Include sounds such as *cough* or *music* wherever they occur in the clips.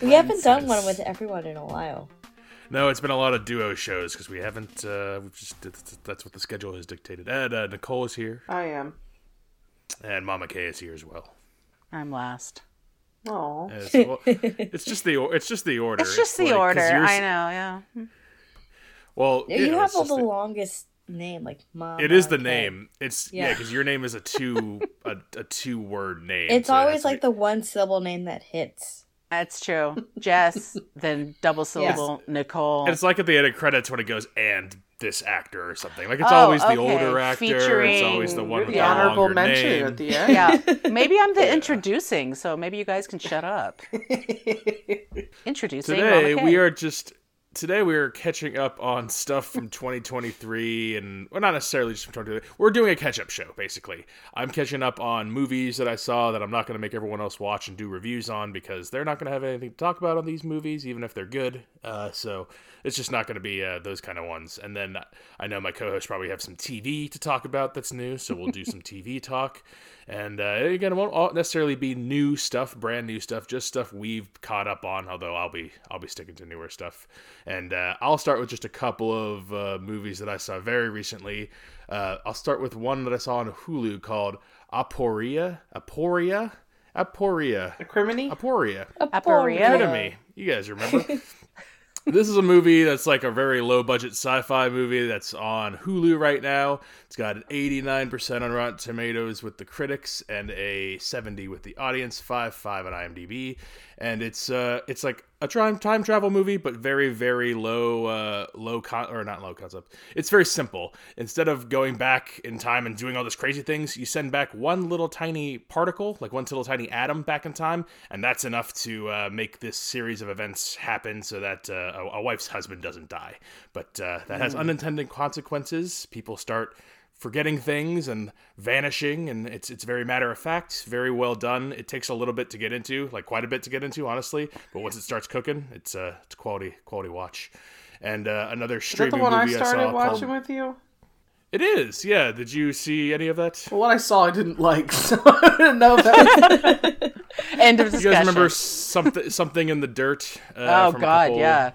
today. Hi We haven't done one with everyone in a while. No, it's been a lot of duo shows because we haven't. Uh, we've just that's what the schedule has dictated. And uh, Nicole is here, I am. and Mama Kay is here as well. I'm last. Oh. So, well, it's just the it's just the order. It's just the like- order. I know. Yeah. Well, You yeah, have all the the- longest name, like mom. It is the name. It's yeah, Yeah. because your name is a two *laughs* a, a two word name. It's so always like be- the one syllable name that hits. That's true. Jess, then double syllable Nicole. And it's like at the end of credits when it goes and this actor or something. Like it's Oh, always the older actor. it's always the Featuring one with The the honorable longer mention name. at the *laughs* end. yeah. Maybe I'm the introducing, so maybe you guys can shut up. *laughs* Introducing Today we are just today we are catching up on stuff from 2023 and well not necessarily just from 2023 we're doing a catch-up show basically. I'm catching up on movies that i saw that i'm not going to make everyone else watch and do reviews on because they're not going to have anything to talk about on these movies even if they're good. Uh, so it's just not going to be uh, those kind of ones and then i know my co-hosts probably have some tv to talk about that's new so we'll do some *laughs* tv talk and uh, again, it won't necessarily be new stuff, brand new stuff, just stuff we've caught up on. Although I'll be I'll be sticking to newer stuff, and uh, I'll start with just a couple of uh, movies that I saw very recently. Uh, I'll start with one that I saw on Hulu called Aporia, Aporia, Aporia, Criminy? Aporia. Aporia. Look at you guys remember? *laughs* this is a movie that's like a very low budget sci-fi movie that's on Hulu right now. It's got an 89% on Rotten Tomatoes with the critics and a 70 with the audience, 5 5 on IMDb. And it's uh it's like a time time travel movie but very very low uh low con or not low concept. It's very simple. Instead of going back in time and doing all these crazy things, you send back one little tiny particle, like one little tiny atom back in time, and that's enough to uh, make this series of events happen so that uh, a, a wife's husband doesn't die. But uh, that has unintended consequences. People start forgetting things and vanishing and it's it's very matter of fact very well done it takes a little bit to get into like quite a bit to get into honestly but once it starts cooking it's uh it's quality quality watch and uh, another Is that streaming the one I movie I, started saw watching called... with you? it is yeah did you see any of that Well, what I saw I didn't like, *laughs* so I didn't know that. *laughs* End of discussion you guys remember something something in the dirt uh, oh from God, couple- yeah.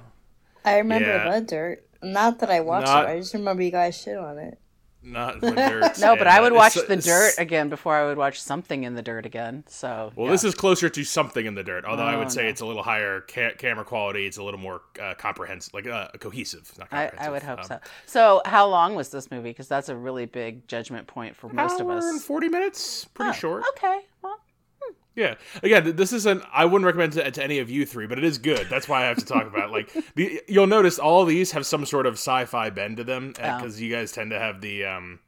I remember Yeah. the dirt. Not that I watched Not- it. I just remember you guys shit on it. Not the dirt *laughs* No, but I would watch the dirt again before I would watch something in the dirt again. So Well, yeah. this is closer to something in the dirt. Although I Oh, would say no. it's a little higher ca- camera quality. It's a little more uh, comprehensive, like uh, cohesive. Not I, comprehensive. I would hope Um, so. So, how long was this movie? Because that's a really big judgment point for most of us. and forty minutes, pretty Oh, short. Okay. Yeah. Again, this isn't. I wouldn't recommend it to any of you three, but it is good. That's why I have to talk about. it. Like, *laughs* the, you'll notice all these have some sort of sci-fi bend to them Oh. because you guys tend to have the. um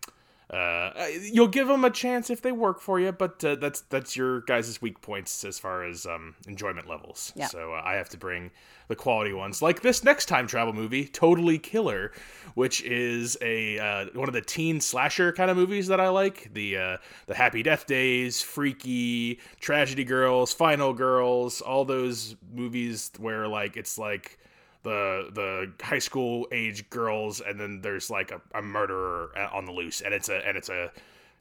uh, you'll give them a chance if they work for you, but uh, that's that's your guys' weak points as far as um, enjoyment levels. Yeah. So uh, I have to bring the quality ones, like this next time travel movie, Totally Killer, which is a uh, one of the teen slasher kind of movies that I like. The uh, the Happy Death Days, Freaky, Tragedy Girls, Final Girls, all those movies where like it's like the the high school age girls and then there's like a, a murderer on the loose and it's a and it's a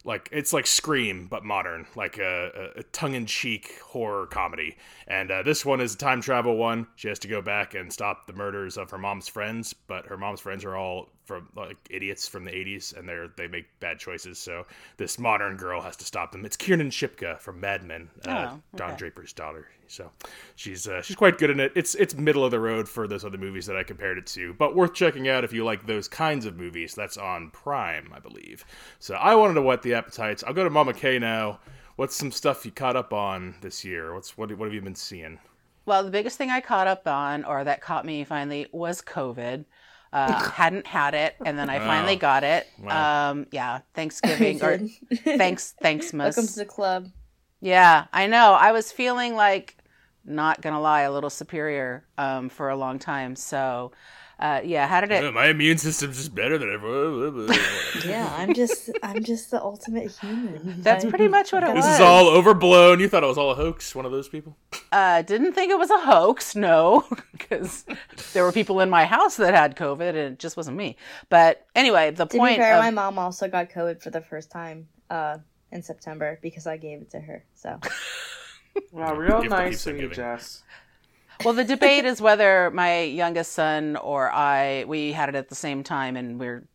like it's like Scream but modern, like a, a, tongue-in-cheek horror comedy. And uh, this one is a time travel one. She has to go back and stop the murders of her mom's friends, but her mom's friends are all from like idiots from the 80s, and they're they make bad choices. So this modern girl has to stop them. It's Kiernan Shipka from Mad Men, uh, Oh, Don. Draper's daughter. So she's uh, she's quite good in it. It's it's middle of the road for those other movies that I compared it to, but worth checking out if you like those kinds of movies. That's on Prime, I believe. So I wanted to whet the appetites. I'll go to Mama K now. What's some stuff you caught up on this year? What's what what have you been seeing? well, the biggest thing I caught up on, or that caught me finally, was COVID. Uh, *laughs* hadn't had it, and then I finally Wow. got it. Wow. Um, yeah, Thanksgiving or did. *laughs* thanks, thanks, Welcome to the club. Yeah, I know. I was feeling like, not gonna lie, a little superior um, for a long time. So, uh, yeah, how did it? My immune system's just better than everyone. *laughs* Yeah, I'm just I'm just the ultimate human. That's I- pretty much what it This was. this is all overblown. You thought it was all a hoax? One of those people? Uh, didn't think it was a hoax, no, *laughs* because there were people in my house that had COVID, and it just wasn't me. But anyway, the To be point fair, of my mom also got COVID for the first time uh, in September because I gave it to her. So *laughs* Wow, real nice of you. Jess. Well, the debate is whether my youngest son or I we had it at the same time, and we're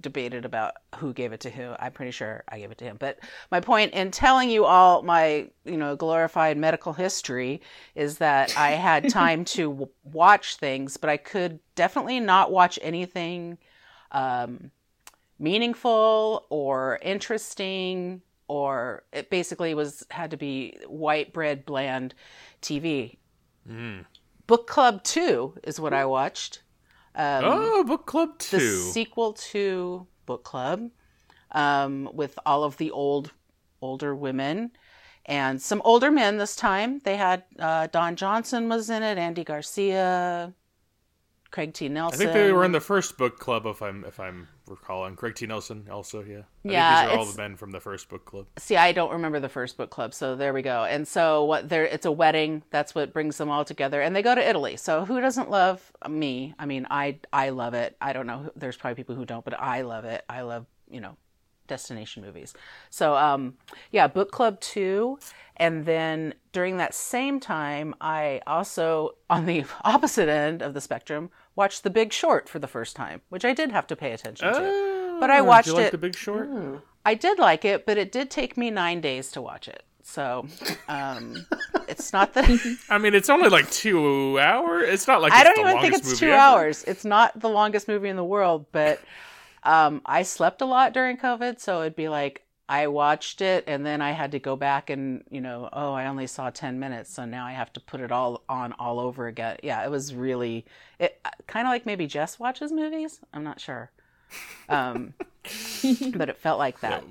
debated about who gave it to who. I'm pretty sure I gave it to him. But my point in telling you all my you know glorified medical history is that I had *laughs* time to w- watch things, but I could definitely not watch anything um, meaningful or interesting or it basically was had to be white bread bland TV. Book Club 2 is what I watched. Um, oh, book club two. the sequel to Book Club um, with all of the old older women and some older men this time. They had uh, Don Johnson was in it, Andy Garcia, Craig T. Nelson. I think they were in the first book club, if I'm if I'm recalling. Craig T. Nelson also, yeah. I Yeah, think these are all the men from the first book club. See, I don't remember the first book club, so there we go. And so what there it's a wedding, that's what brings them all together and they go to Italy. So who doesn't love me? I mean, I I love it. I don't know, there's probably people who don't, but I love it. I love, you know, destination movies. So um yeah, book club 2 and then during that same time, I also *laughs* on the opposite end of the spectrum watched The Big Short for the first time, which I did have to pay attention to. But I Oh, did watched you like it The Big Short? I did like it, but it did take me nine days to watch it. So um, *laughs* it's not the. *laughs* I mean, it's only like two hours. It's not like I it's don't the even think it's two ever. hours. It's not the longest movie in the world, but um, I slept a lot during COVID, so it'd be like I watched it and then I had to go back and you know, oh, I only saw ten minutes, so now I have to put it all on all over again. Yeah, it was really it kind of like maybe Jess watches movies. I'm not sure, um, *laughs* but it felt like that.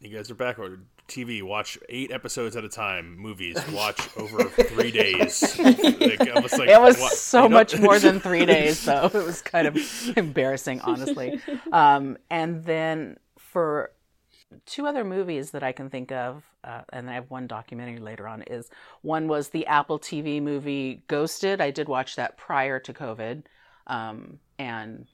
You guys are back on TV. Watch eight episodes at a time. Movies. *laughs* Watch over three days. *laughs* Like, was like, It was what? so You know? much more than three *laughs* days, though. It was kind of embarrassing, honestly. Um, and then for two other movies that I can think of, uh, and I have one documentary later on, is one was the Apple TV movie Ghosted. I did watch that prior to COVID. Um, and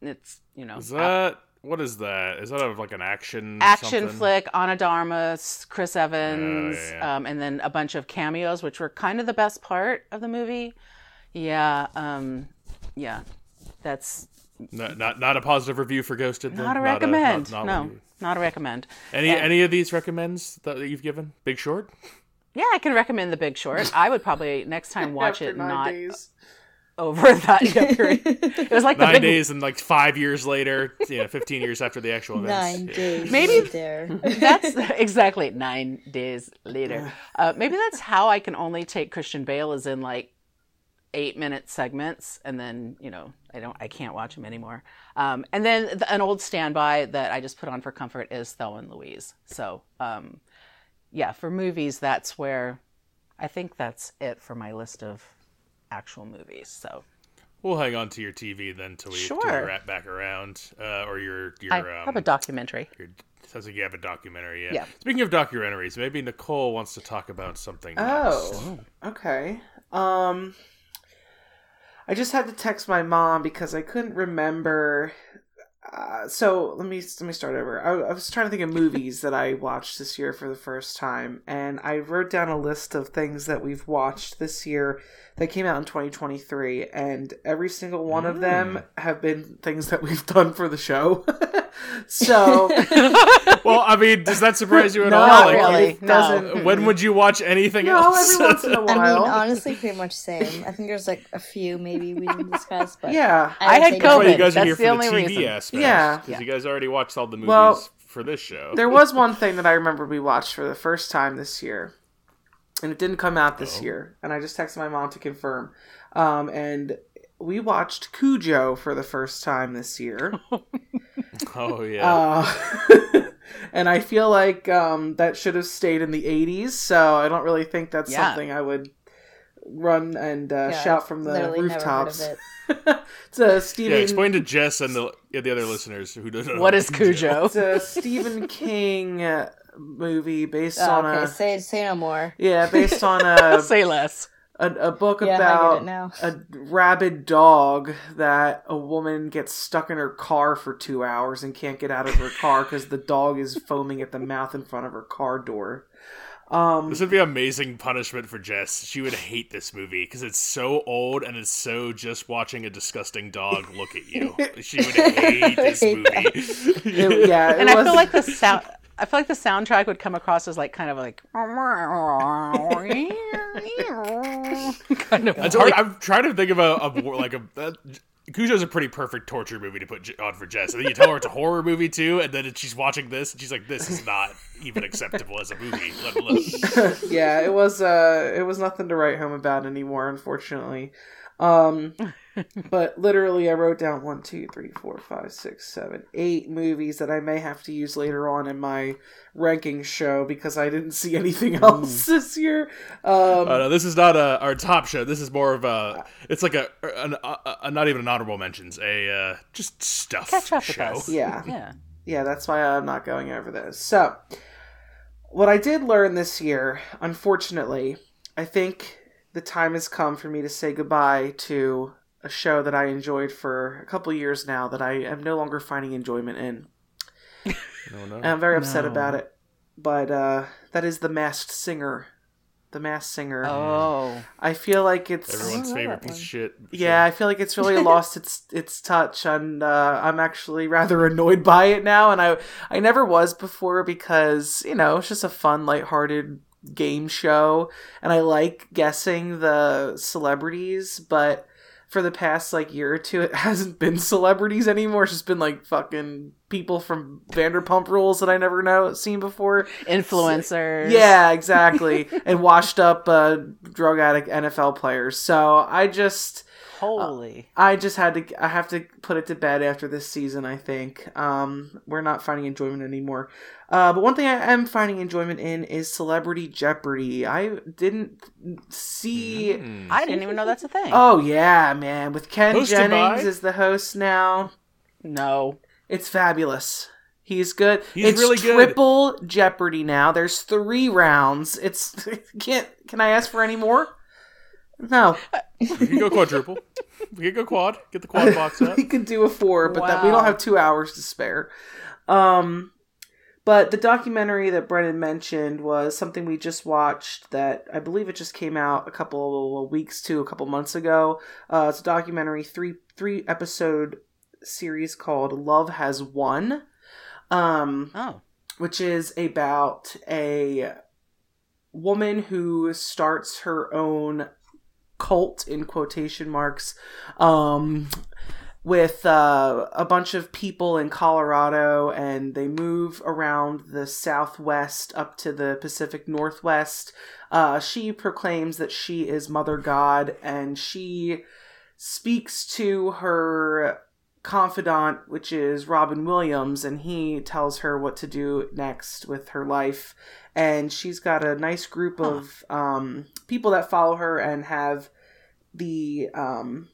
it's, you know, Is that what is that? Is that a, like an action action something? flick, Ana de Armas, Chris Evans, yeah, yeah. Um, and then a bunch of cameos, which were kind of the best part of the movie. Yeah, um, yeah, that's Not, not not a positive review for Ghosted. Then? not a recommend. not- not no, not a recommend. Any And- any of these recommends that you've given? Big Short. Yeah, I can recommend The Big Short. I would probably next time *laughs* watch After it nine not days. Over *laughs* that yeah, period. It was like the Nine big days and like five years later, you know, fifteen years after the actual events. Nine Yeah. days Maybe- there. *laughs* that's exactly nine days later. Uh, maybe that's how I can only take Christian Bale is in like eight minute segments, and then you know I don't I can't watch him anymore. Um, and then th- an old standby that I just put on for comfort is Thelma and Louise. So um, yeah, for movies, that's where I think that's it for my list of actual movies. So We'll hang on to your TV then till we, till we wrap back around, uh, or your your. I um, have a documentary. your sounds like you have a documentary. Yeah. Yeah. Speaking of documentaries, maybe Nicole wants to talk about something. Oh, okay. Um, I just had to text my mom because I couldn't remember. Uh, so let me let me start over. I, I was trying to think of *laughs* movies that I watched this year for the first time, and I wrote down a list of things that we've watched this year that came out in 2023, and every single one of them hmm. have been things that we've *laughs* done for the show. *laughs* so *laughs* Well, I mean, does that surprise you at No, all? Not Like, really. it No. doesn't. Hmm. When would you watch anything No, else? every once in a while. I mean, honestly, pretty much same. I think there's like a few maybe we didn't discuss, but yeah. I would had say That's why COVID. you guys are That's here the for only the TV reason. aspect. Yeah. because you guys already watched all the movies Well, for this show. There was one thing that I remember we watched for the first time this year, and it didn't come out this Oh. year. And I just texted my mom to confirm. Um, and we watched Cujo for the first time this year. *laughs* oh yeah. Uh, *laughs* and I feel like um, that should have stayed in the 80s, so I don't really think that's Yeah. something I would run and uh, Yeah, shout from the literally never heard of rooftops. it. *laughs* it's a Stephen. yeah, explain to Jess and the yeah, the other listeners who don't know What is Cujo? It's a Stephen King uh, movie based Oh, on okay, a say say no more. yeah, based on *laughs* a Say less. a, a book Yeah, about a rabid dog that a woman gets stuck in her car for two hours and can't get out of her car because the dog is foaming at the mouth in front of her car door. Um, This would be amazing punishment for Jess. She would hate this movie because it's so old and it's so just watching a disgusting dog look at you. *laughs* She would hate this *laughs* hate movie. it- yeah, it and I feel like the sound. I feel like the soundtrack would come across as like kind of like *laughs* kind of It's hard. I'm trying to think of a, a like a. Uh, Cujo's a pretty perfect torture movie to put on for Jess. And then you tell her it's a horror movie too, and then she's watching this and she's like, "This is not even acceptable as a movie." Let alone. *laughs* yeah, it was uh it was nothing to write home about anymore, unfortunately. Um *laughs* but literally I wrote down one, two, three, four, five, six, seven, eight movies that I may have to use later on in my ranking show because I didn't see anything else *laughs* this year. Um Uh, no, this is not a, our top show. This is more of a. It's like a, an, a, a not even an honorable mentions. A uh, just stuff Catch up with show. us. yeah. *laughs* Yeah. yeah, that's why I'm not going over those. So, what I did learn this year, unfortunately, I think the time has come for me to say goodbye to a show that I enjoyed for a couple years now that I am no longer finding enjoyment in. No, no. And I'm very upset No. about it. But uh, that is The Masked Singer. The Masked Singer. Oh. I feel like it's Everyone's I don't know favorite piece of shit. yeah, I feel like it's really *laughs* lost its its touch, and uh, I'm actually rather annoyed by it now. And I I never was before because you know it's just a fun, lighthearted game show, and I like guessing the celebrities. But for the past like year or two, it *laughs* hasn't been celebrities anymore. It's just been like fucking people from Vanderpump Rules that I never know seen before. Influencers. Yeah, exactly. and washed up uh, drug addict NFL players. So I just. Holy. I just had to. I have to put it to bed after this season. I think um, we're not finding enjoyment anymore. Uh, but one thing I am finding enjoyment in is Celebrity Jeopardy. I didn't see. Mm. I didn't even know that's a thing. Oh yeah, man! With Ken Hosted Jennings by? as the host now, No. it's fabulous. He's good. He's it's really good. triple Jeopardy now. There's three rounds. It's *laughs* can't. Can I ask for any more? No. We can go quadruple. We can go quad. Get the quad box *laughs* up. we could do a four, but that we don't have two hours to spare. Um, but the documentary that Brennan mentioned was something we just watched. That I believe it just came out a couple of weeks to a couple months ago. Uh, it's a documentary three three episode series called Love Has Won. Um, Oh. which is about a woman who starts her own cult in quotation marks um with uh, a bunch of people in Colorado and they move around the southwest up to the Pacific Northwest. Uh, she proclaims that she is Mother God and she speaks to her confidant, which is Robin Williams, and he tells her what to do next with her life. And she's got a nice group of um, people that follow her and have the um,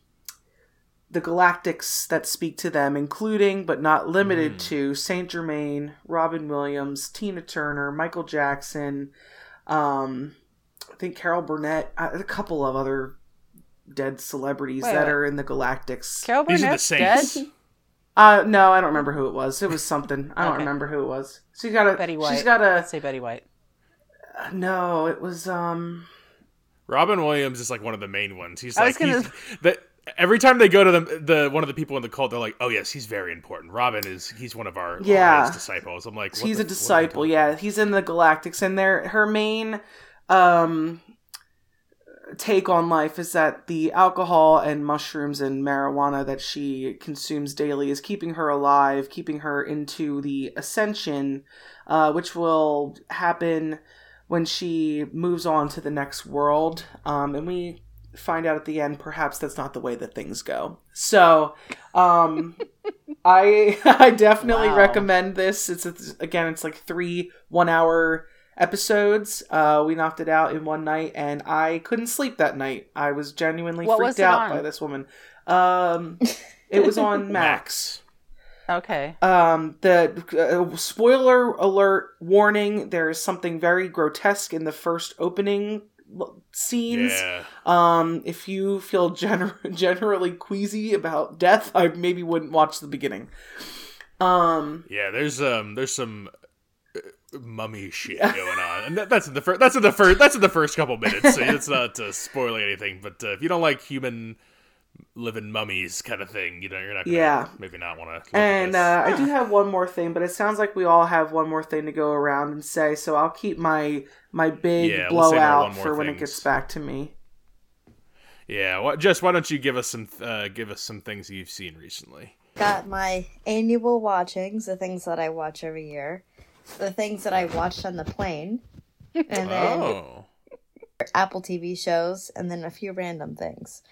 the galactics that speak to them, including but not limited Mm. to Saint Germain, Robin Williams, Tina Turner, Michael Jackson, um, I think Carol Burnett, uh, a couple of other dead celebrities Wait, that are in the galactics. Carol These are the Burnett's dead? Saints. Uh, no, I don't remember who it was. It was something. I don't Okay. remember who it was. She's got a. Betty White. She's got a. Let's say Betty White. No, it was um. Robin Williams is like one of the main ones. He's like gonna- *laughs* he's, that every time they go to the the one of the people in the cult, they're like, "Oh yes, he's very important. Robin is he's one of our Yeah. disciples." I'm like, he's the- a what are you disciple. Yeah, he's in the Galactics, and their her main um take on life is that the alcohol and mushrooms and marijuana that she consumes daily is keeping her alive, keeping her into the ascension, uh, which will happen when she moves on to the next world. Um, and we find out at the end perhaps that's not the way that things go. So, um, *laughs* I I definitely Wow. recommend this. It's, it's again, it's like three one hour episodes. Uh, we knocked it out in one night, and I couldn't sleep that night. I was genuinely What freaked was out on? by this woman. Um, it was on *laughs* Max. Okay. Um, the uh, spoiler alert warning: there is something very grotesque in the first opening scenes. Yeah. Um, if you feel gener- *laughs* generally queasy about death, I maybe wouldn't watch the beginning. Um, Yeah, there's um there's some uh, mummy shit going on, and that, that's in the first. That's in the first. That's in the first couple minutes. So *laughs* it's not uh, spoiling anything. But uh, if you don't like human living mummies kind of thing, you know, you're not. Gonna, Yeah. Maybe not want to. And uh, I do have one more thing, but it sounds like we all have one more thing to go around and say. So I'll keep my my big Yeah, we'll blowout for when it gets back to me. yeah. What? Just why don't you give us some? Uh, give us some things you've seen recently. Got my annual watchings, the things that I watch every year, the things that I watched on the plane, *laughs* and then Oh. Apple TV shows, and then a few random things.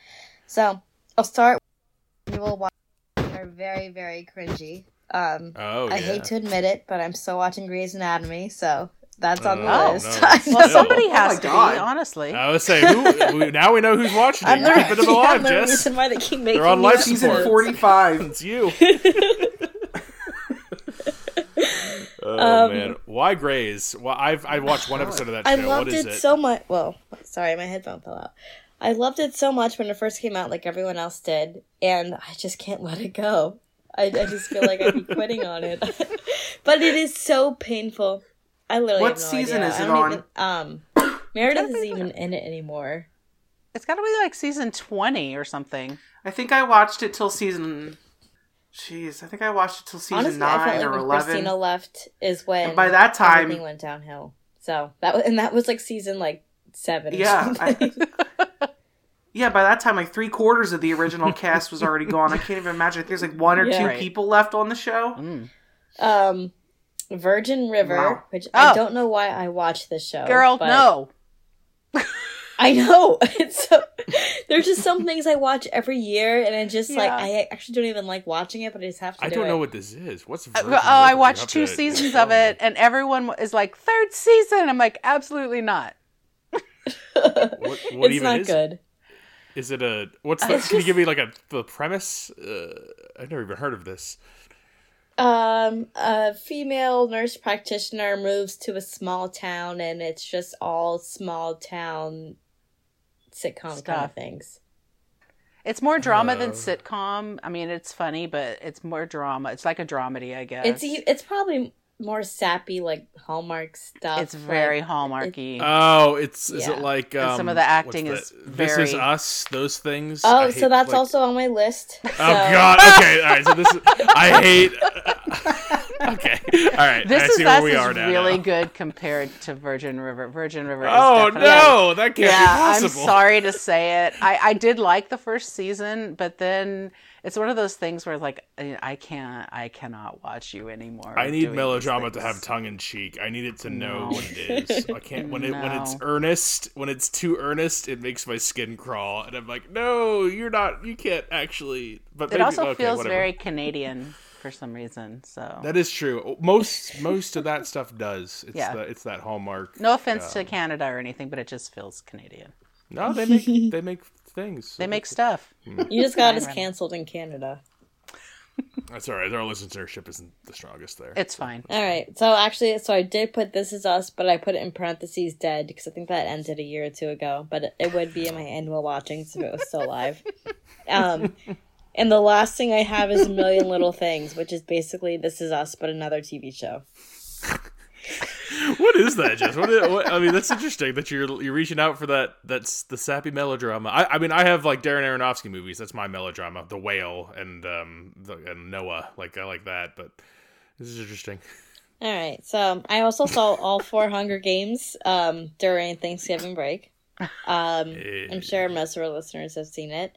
So I'll start. with Annual watchings are very very cringy. Um, Oh. I yeah. hate to admit it, but I'm still watching Grey's Anatomy, so that's on the Oh, list. no. *laughs* Well, somebody Oh has my to God. be, honestly. I would say who, *laughs* we- now we know who's watching it. I'm the, Keep it alive, *laughs* I'm the Jess. reason why they keep making on new life Season support. episodes. forty five. It's you. oh Um, man, why Grey's? Well, I've I watched one *gasps* episode of that show. I what loved is it, it? so much. Well, sorry, my headphone fell out. I loved it so much when it first came out, like everyone else did, and I just can't let it go. I, I just feel like I'd be *laughs* quitting on it, *laughs* but it is so painful. I literally What have no season idea. is it don't on? Even, um, *clears throat* Meredith isn't even in it anymore. It's got to be like season 20 or something. I think I watched it till season. Jeez, I think I watched it till season Honestly, I nine felt or like when eleven. Cristina left is when And by that time- everything went downhill. So that was, and that was like season like seven. Or Yeah, something. *laughs* Yeah, by that time, like three quarters of the original *laughs* cast was already gone. I can't even imagine. There's like one or Yeah. two Right. people left on the show. Mm. um, Virgin River, Wow. which Oh. I don't know why I watched this show. Girl, but- no. *laughs* I know. *laughs* It's so, there's just some things I watch every year, and I just like I actually don't even like watching it, but I just have to. I do don't it. know what this is. What's Uh, Virgin oh, River? I watched two seasons of it, and everyone is like, third season. I'm like, absolutely not. What, what it's even not is? good. Is it a? What's the? It's Can you give me like a the premise? Uh, I've never even heard of this. Um, a female nurse practitioner moves to a small town, and it's just all small town sitcom kind of things. It's more drama than sitcom. I mean, it's funny, but it's more drama. It's like a dramedy, I guess. It's e- it's probably more sappy, like Hallmark stuff. It's very like- hallmarky. Oh, it's is Yeah. it like um, some of the acting what's is that? This is us. Those things. Oh, I so that's like- also on my list. Oh God. Okay. All right. So this is. I hate. *laughs* okay. All right. this I is see us where we are is now. really now. good compared to Virgin River. Virgin River. Is Oh no, that can't yeah, be I'm sorry to say it. I, I did like the first season, but then it's one of those things where like I can't I cannot watch you anymore. I need melodrama to have tongue in cheek. I need it to know No. what it is. I *laughs* can't when it when it's earnest. When it's too earnest, it makes my skin crawl, and I'm like, no, you're not. You can't actually. But It maybe, also okay, feels whatever. very Canadian for some reason. So That is true. Most most of that stuff does. It's Yeah. the, it's that hallmark. no offense Yeah. to um, Canada or anything, but it just feels Canadian. No, they make they make things. They make stuff. You just got us canceled in Canada. *laughs* That's all right. Our listenership isn't the strongest there. It's fine. All right. So actually, so I did put "This Is Us," but I put it in parentheses "dead" because I think that ended a year or two ago. But it, it would be in my annual watchings if it was still live. *laughs* Um, and the last thing I have is "A Million Little Things," which is basically "This Is Us" but another TV show. *laughs* what is that, Jess? What, is, what I mean, that's interesting that you're you're reaching out for that. That's the sappy melodrama. I, I mean, I have like Darren Aronofsky movies. That's my melodrama. The Whale and um the, and Noah. Like I like that. But this is interesting. All right. So I also saw all four *laughs* Hunger Games um, during Thanksgiving break. Um, I'm sure most of our listeners have seen it.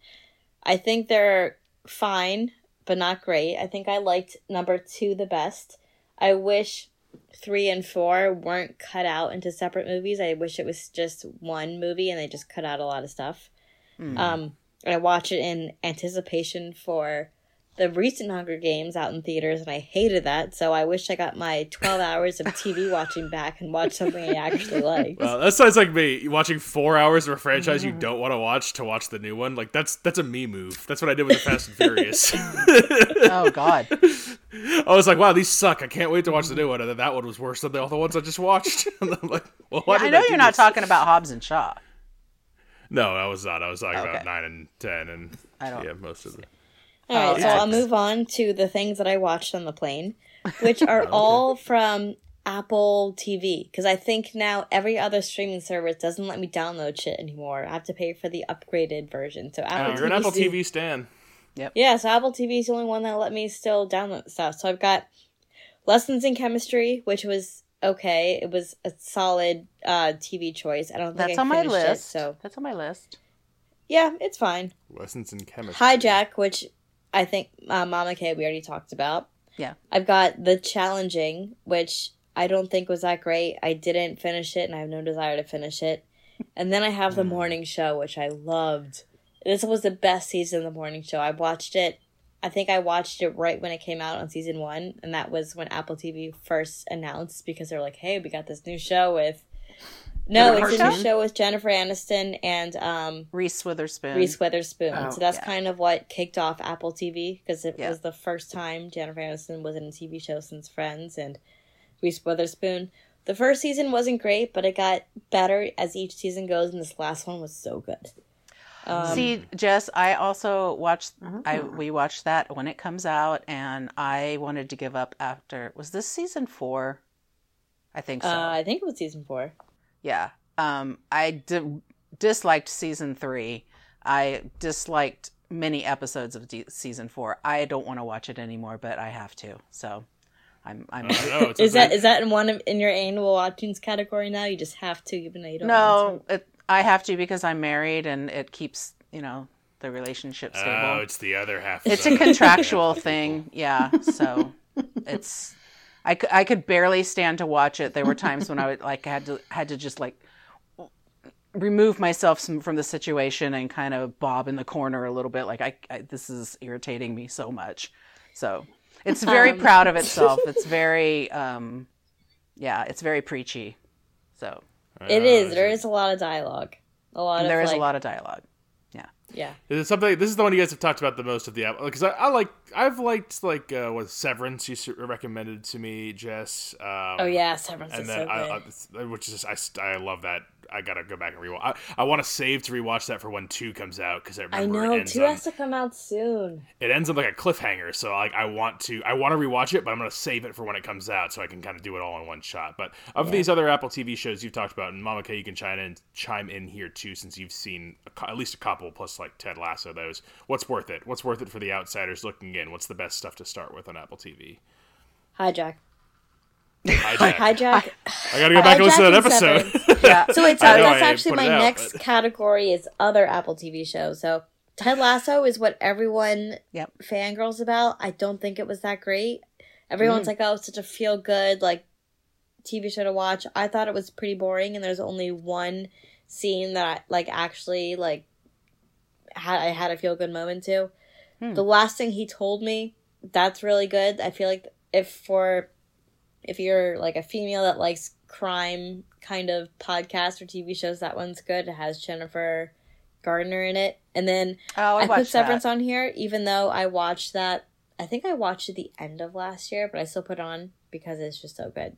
I think they're fine, but not great. I think I liked number two the best. I wish three and four weren't cut out into separate movies. I wish it was just one movie and they just cut out a lot of stuff. Hmm. Um, I watch it in anticipation for the recent Hunger Games out in theaters, and I hated that. So I wish I got my 12 hours of TV *laughs* watching back and watched something I actually liked. Well, that sounds like me watching four hours of a franchise you don't want to watch to watch the new one. Like that's that's a me move. That's what I did with the Fast and Furious. *laughs* Oh God. *laughs* I was like, wow, these suck. I can't wait to watch the new one. And then that one was worse than the other ones I just watched. and I'm like, well, why I did know do you're not talking about Hobbs and Shaw. No, I was not. I was talking about nine and ten, and I don't- yeah, most of the. All right, Oh, so yeah. I'll move on to the things that I watched on the plane, *laughs* which are all from Apple TV because I think now every other streaming service doesn't let me download shit anymore. I have to pay for the upgraded version. So Apple Oh, you're an TV Apple 's- TV stan. Yeah, so Apple TV is the only one that let me still download stuff. So I've got Lessons in Chemistry, which was okay. It was a solid uh, TV choice. I don't think That's I on my finished it, list. so That's on my list. yeah, it's fine. Lessons in chemistry. Hijack, which I think uh, Mama K we already talked about. Yeah. I've got The Changeling, which I don't think was that great. I didn't finish it, and I have no desire to finish it. And then I have The Morning Show, which I loved. This was the best season of The Morning Show. I watched it. I think I watched it right when it came out on season one, and that was when Apple TV first announced because they're like, "Hey, we got this new show with." No, Jennifer it's a new show with Jennifer Aniston and um, Reese Witherspoon. Reese Witherspoon. Oh, so that's yeah. kind of what kicked off Apple TV because it Yeah. was the first time Jennifer Aniston was in a TV show since Friends and Reese Witherspoon. The first season wasn't great, but it got better as each season goes, and this last one was so good. Um, See, Jess, I also watched. I Mhm. we watched that when it comes out, and I wanted to give up after. Was this season four? I think so. uh, I think it was season four. Yeah. Um, I di- disliked season three. I disliked many episodes of de- season four. I don't want to watch it anymore, but I have to. So, I'm. I'm. I don't know. It's Is a- that is that in one of in your annual iTunes category now? You just have to, even though you don't. want no, it, I have to because I'm married, and it keeps you know the relationship stable. Oh, it's the other half. It's a contractual *laughs* thing, yeah. So *laughs* it's I, I could barely stand to watch it. There were times when I would like had to had to just like remove myself some, from the situation and kind of bob in the corner a little bit. Like I, I this is irritating me so much. So it's very Um. proud of itself. It's very um, yeah, it's very preachy. So to. It is. There is a lot of dialogue. A lot and of there is like, a lot of dialogue. Yeah. Yeah. Is it something? This is the one you guys have talked about the most of the Apple because I, I like I've liked like uh, what Severance you recommended to me, Jess. Um, Oh yeah, Severance and is then so I, good. I, which is I, I love that. I gotta go back and rewatch. I, I want to save to rewatch that for when two comes out because I I know two on has to come out soon. it ends up like a cliffhanger. So like I want to I want to rewatch it, but I'm gonna save it for when it comes out so I can kind of do it all in one shot. But of Yeah. these other Apple TV shows you've talked about, and Mama K, you can chime in chime in here too since you've seen a, at least a couple plus like Ted Lasso. Those what's worth it? What's worth it for the outsiders looking in? What's the best stuff to start with on Apple TV? Hijack. Hijack. Hijack. I gotta go back and listen to that episode. *laughs* Yeah. So it's I that's actually my out, next but- category is other Apple TV shows. So Ted Lasso is what everyone Yep. fangirls about. I don't think it was that great. Everyone's like, "Oh, it's such a feel good like TV show to watch." I thought it was pretty boring, and there's only one scene that I like actually like had I had a feel good moment to. Hmm. The last thing he told me, that's really good. I feel like if for if you're like a female that likes crime kind of podcasts or TV shows, that one's good. It has Jennifer Garner in it. And then Oh, I, I, put Severance that. on here, even though I watched that. I think I watched it the end of last year, but I still put it on because it's just so good.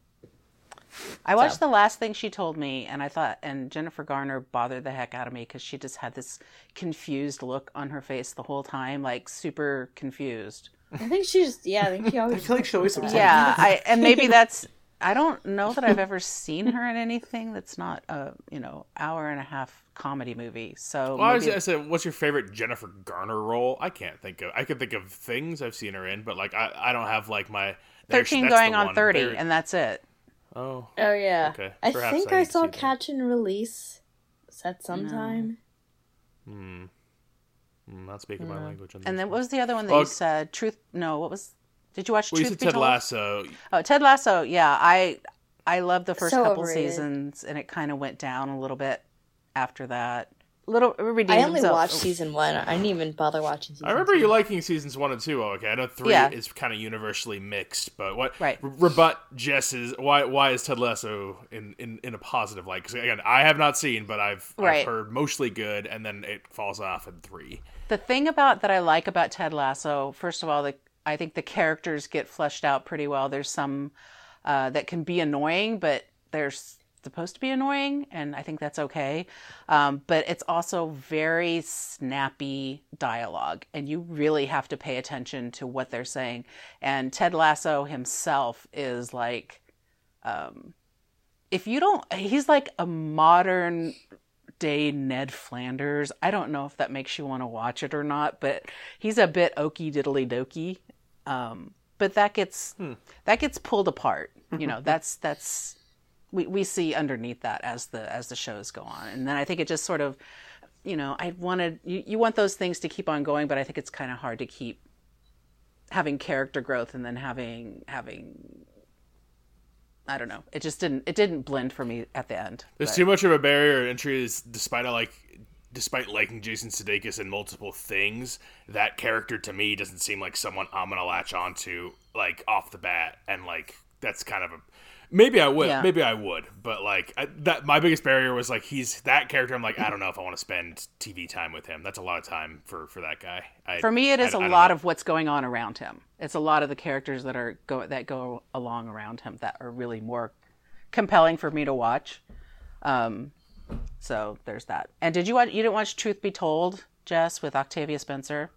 I watched So. the last thing she told me, and I thought, and Jennifer Garner bothered the heck out of me because she just had this confused look on her face the whole time, like super confused. I think she just yeah, I think she always. I feel like she always looks Yeah, I and maybe *laughs* that's. I don't know that I've ever seen her in anything that's not a you know hour and a half comedy movie. So Well, I, was, maybe- I said, what's your favorite Jennifer Garner role? I can't think of. I can think of things I've seen her in, but like I, I don't have like my thirteen going on one. thirty, There- and that's it. oh, Oh yeah. Okay, I perhaps think I I, saw see that. Catch and Release. Is that sometime? hmm. Hmm, Mm, not speaking my mm. language. On And then what was the other one that Well- you said? Truth? No, what was? Did you watch Well, you Truth said Be Ted Told? Lasso. Oh, Ted Lasso. Yeah, I I loved the first So couple overrated. seasons, and it kind of went down a little bit after that. Little redeemed I only himself. watched season one. I didn't even bother watching season I remember two. you liking seasons one and two. Oh, okay, I know three Yeah. is kind of universally mixed, but what Right. re- rebut Jess's why why is Ted Lasso in in, in a positive light? Because again, I have not seen, but I've, Right. I've heard mostly good, and then it falls off in three. The thing about that I like about Ted Lasso, first of all, the, I think the characters get fleshed out pretty well. There's some uh, that can be annoying, but they're supposed to be annoying, and I think that's okay. Um, but it's also very snappy dialogue, and you really have to pay attention to what they're saying. And Ted Lasso himself is like Um, if you don't, he's like a modern day Ned Flanders. I don't know if that makes you want to watch it or not, but he's a bit okie diddly dokey. Um, but that gets hmm. that gets pulled apart. You know, *laughs* that's that's we, we see underneath that as the as the shows go on, and then I think it just sort of, you know, I wanted you, you want those things to keep on going, but I think it's kind of hard to keep having character growth and then having having I don't know. It just didn't it didn't blend for me at the end. There's but. too much of a barrier entry despite I like despite liking Jason Sudeikis in multiple things, that character to me doesn't seem like someone I'm gonna latch onto like off the bat and like that's kind of a Maybe I would. Yeah. Maybe I would. But like I, that, my biggest barrier was like he's that character. I'm like I don't know if I want to spend TV time with him. That's a lot of time for for that guy. I, for me, it is I, a lot of what's going on around him. It's a lot of the characters that are go that go along around him that are really more compelling for me to watch. Um, so there's that. And did you watch? You didn't watch Truth Be Told, Jess, with Octavia Spencer?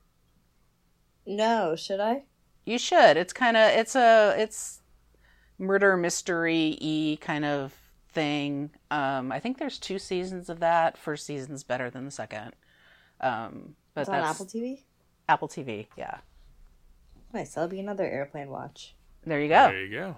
No, should I? You should. It's kind of it's a it's murder mystery e kind of thing. Um, I think there's two seasons of that. First season's better than the second. Um, but it's on Apple TV. Apple TV, yeah. Nice. That'll be another airplane watch. There you go. There you go.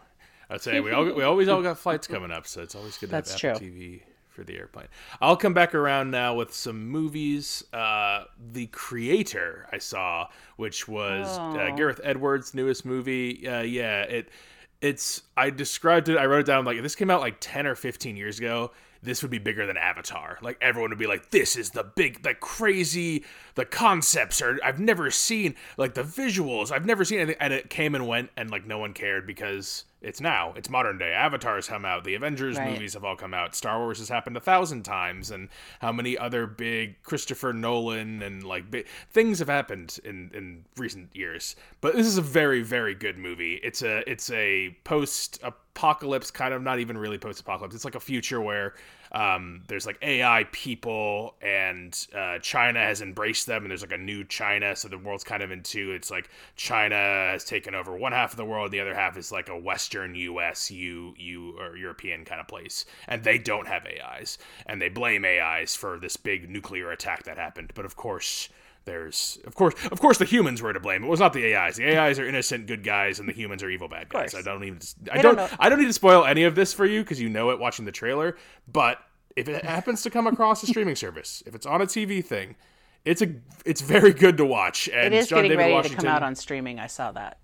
I'd say we all we always all got flights coming up, so it's always good to That's have Apple true. TV for the airplane. I'll come back around now with some movies. Uh, the Creator I saw, which was uh, Gareth Edwards' newest movie. Uh, yeah, it it's I described it. I wrote it down like if this came out like ten or fifteen years ago, this would be bigger than Avatar. Like everyone would be like, "This is the big, the crazy, the concepts are I've never seen, like the visuals I've never seen." Anything. And it came and went, and like no one cared because it's now. It's modern day avatar's come out. The avengers right. movies have all come out. Star wars has happened a thousand times and how many other big christopher nolan and like big, things have happened in in recent years. But this is a very very good movie. It's a it's a post apocalypse kind of not even really post apocalypse it's like a future where um, there's like AI people, and uh, China has embraced them, and there's like a new China. So the world's kind of in two. it's like China has taken over one half of the world, the other half is like a Western U.S. you, you or European kind of place, and they don't have AIs, and they blame AIs for this big nuclear attack that happened. But of course there's of course of course the humans were to blame. It was not the AIs. The AIs are innocent good guys and the humans are evil bad guys. I don't even I don't, don't I don't need to spoil any of this for you because you know it watching the trailer, but if it happens to come across a streaming *laughs* service, if it's on a TV thing, it's a it's very good to watch. And it is John getting David ready Washington, to come out on streaming. I saw that.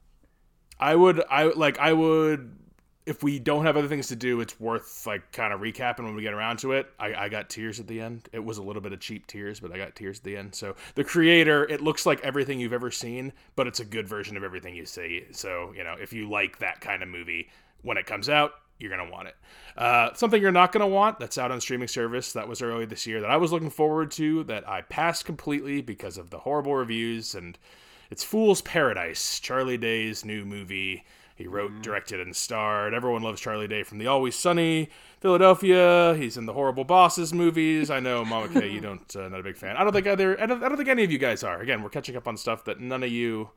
I would I like I would if we don't have other things to do, it's worth like kind of recapping when we get around to it. I, I, got tears at the end. It was a little bit of cheap tears, but I got tears at the end. So the creator, it looks like everything you've ever seen, but it's a good version of everything you see. So you know, if you like that kind of movie, when it comes out, you're gonna want it. Uh, something you're not gonna want that's out on streaming service that was early this year that I was looking forward to that I passed completely because of the horrible reviews and it's Fool's Paradise, Charlie Day's new movie he wrote, mm. directed, and starred. Everyone loves Charlie Day from The Always Sunny, Philadelphia. He's in the Horrible Bosses movies. I know, Mama K, you don't uh, not a big fan. I don't think either. I don't, I don't think any of you guys are. Again, we're catching up on stuff that none of you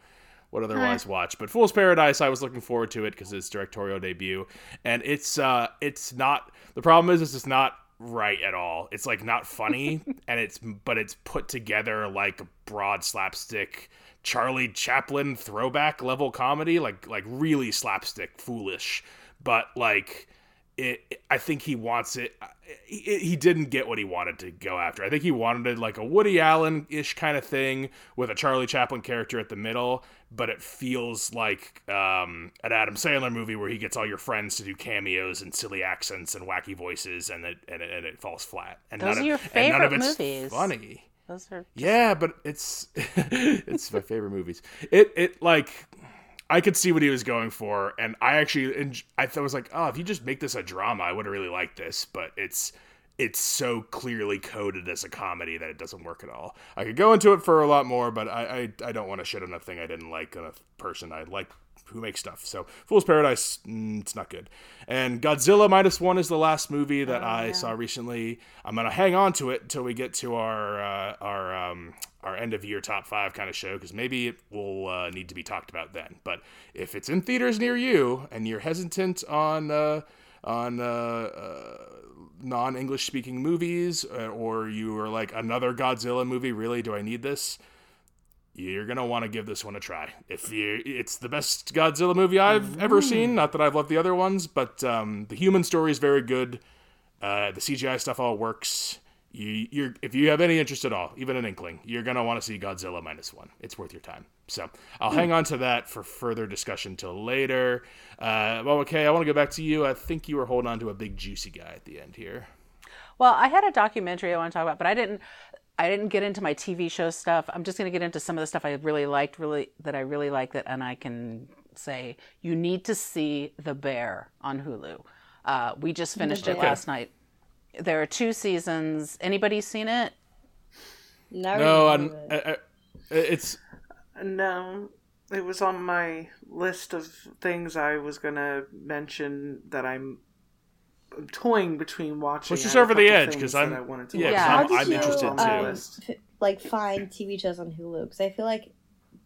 would otherwise watch. But Fool's Paradise, I was looking forward to it because it's directorial debut, and it's uh, it's not. The problem is, it's just not right at all. It's like not funny, *laughs* and it's but it's put together like broad slapstick Charlie Chaplin throwback level comedy, like like really slapstick, foolish, but like it. I think he wants it. He, he didn't get what he wanted to go after. I think he wanted like a Woody Allen ish kind of thing with a Charlie Chaplin character at the middle, but it feels like um, an Adam Sandler movie where he gets all your friends to do cameos and silly accents and wacky voices, and it and it, and it falls flat. And Those none are your of, favorite and none of it's movies. Funny. Those are yeah, but it's *laughs* it's my favorite movies. It it like I could see what he was going for, and I actually I was like, oh, if you just make this a drama, I would have really liked this. But it's it's so clearly coded as a comedy that it doesn't work at all. I could go into it for a lot more, but I I, I don't want to shit on a thing I didn't like on a person I like who makes stuff. So Fool's Paradise, mm, it's not good. And Godzilla minus one is the last movie that oh, I yeah. saw recently. I'm gonna hang on to it until we get to our uh, our um, our end of year top five kind of show because maybe it will uh, need to be talked about then. But if it's in theaters near you and you're hesitant on uh, on uh, uh, non-English speaking movies, uh, or you are like another Godzilla movie. Really, do I need this? You're gonna want to give this one a try. If you, it's the best Godzilla movie I've ever seen. Not that I've loved the other ones, but um, the human story is very good. Uh, the CGI stuff all works. You, you're if you have any interest at all, even an inkling, you're gonna want to see Godzilla minus one. It's worth your time. So I'll hang on to that for further discussion till later. Uh, well, okay, I want to go back to you. I think you were holding on to a big juicy guy at the end here. Well, I had a documentary I want to talk about, but I didn't. I didn't get into my TV show stuff. I'm just going to get into some of the stuff I really liked, really that I really liked that, and I can say you need to see The Bear on Hulu. Uh, we just finished it last night. There are two seasons. Anybody seen it? Never No, heard I'm, it. I, I, it's No, it was on my list of things I was gonna mention that I'm I'm toying between watching. Let's just I had a over the edge, because I'm- I wanted to yeah, watch. 'cause How I'm- I'm you interested too. um, List. f- like find TV shows on Hulu? Because I feel like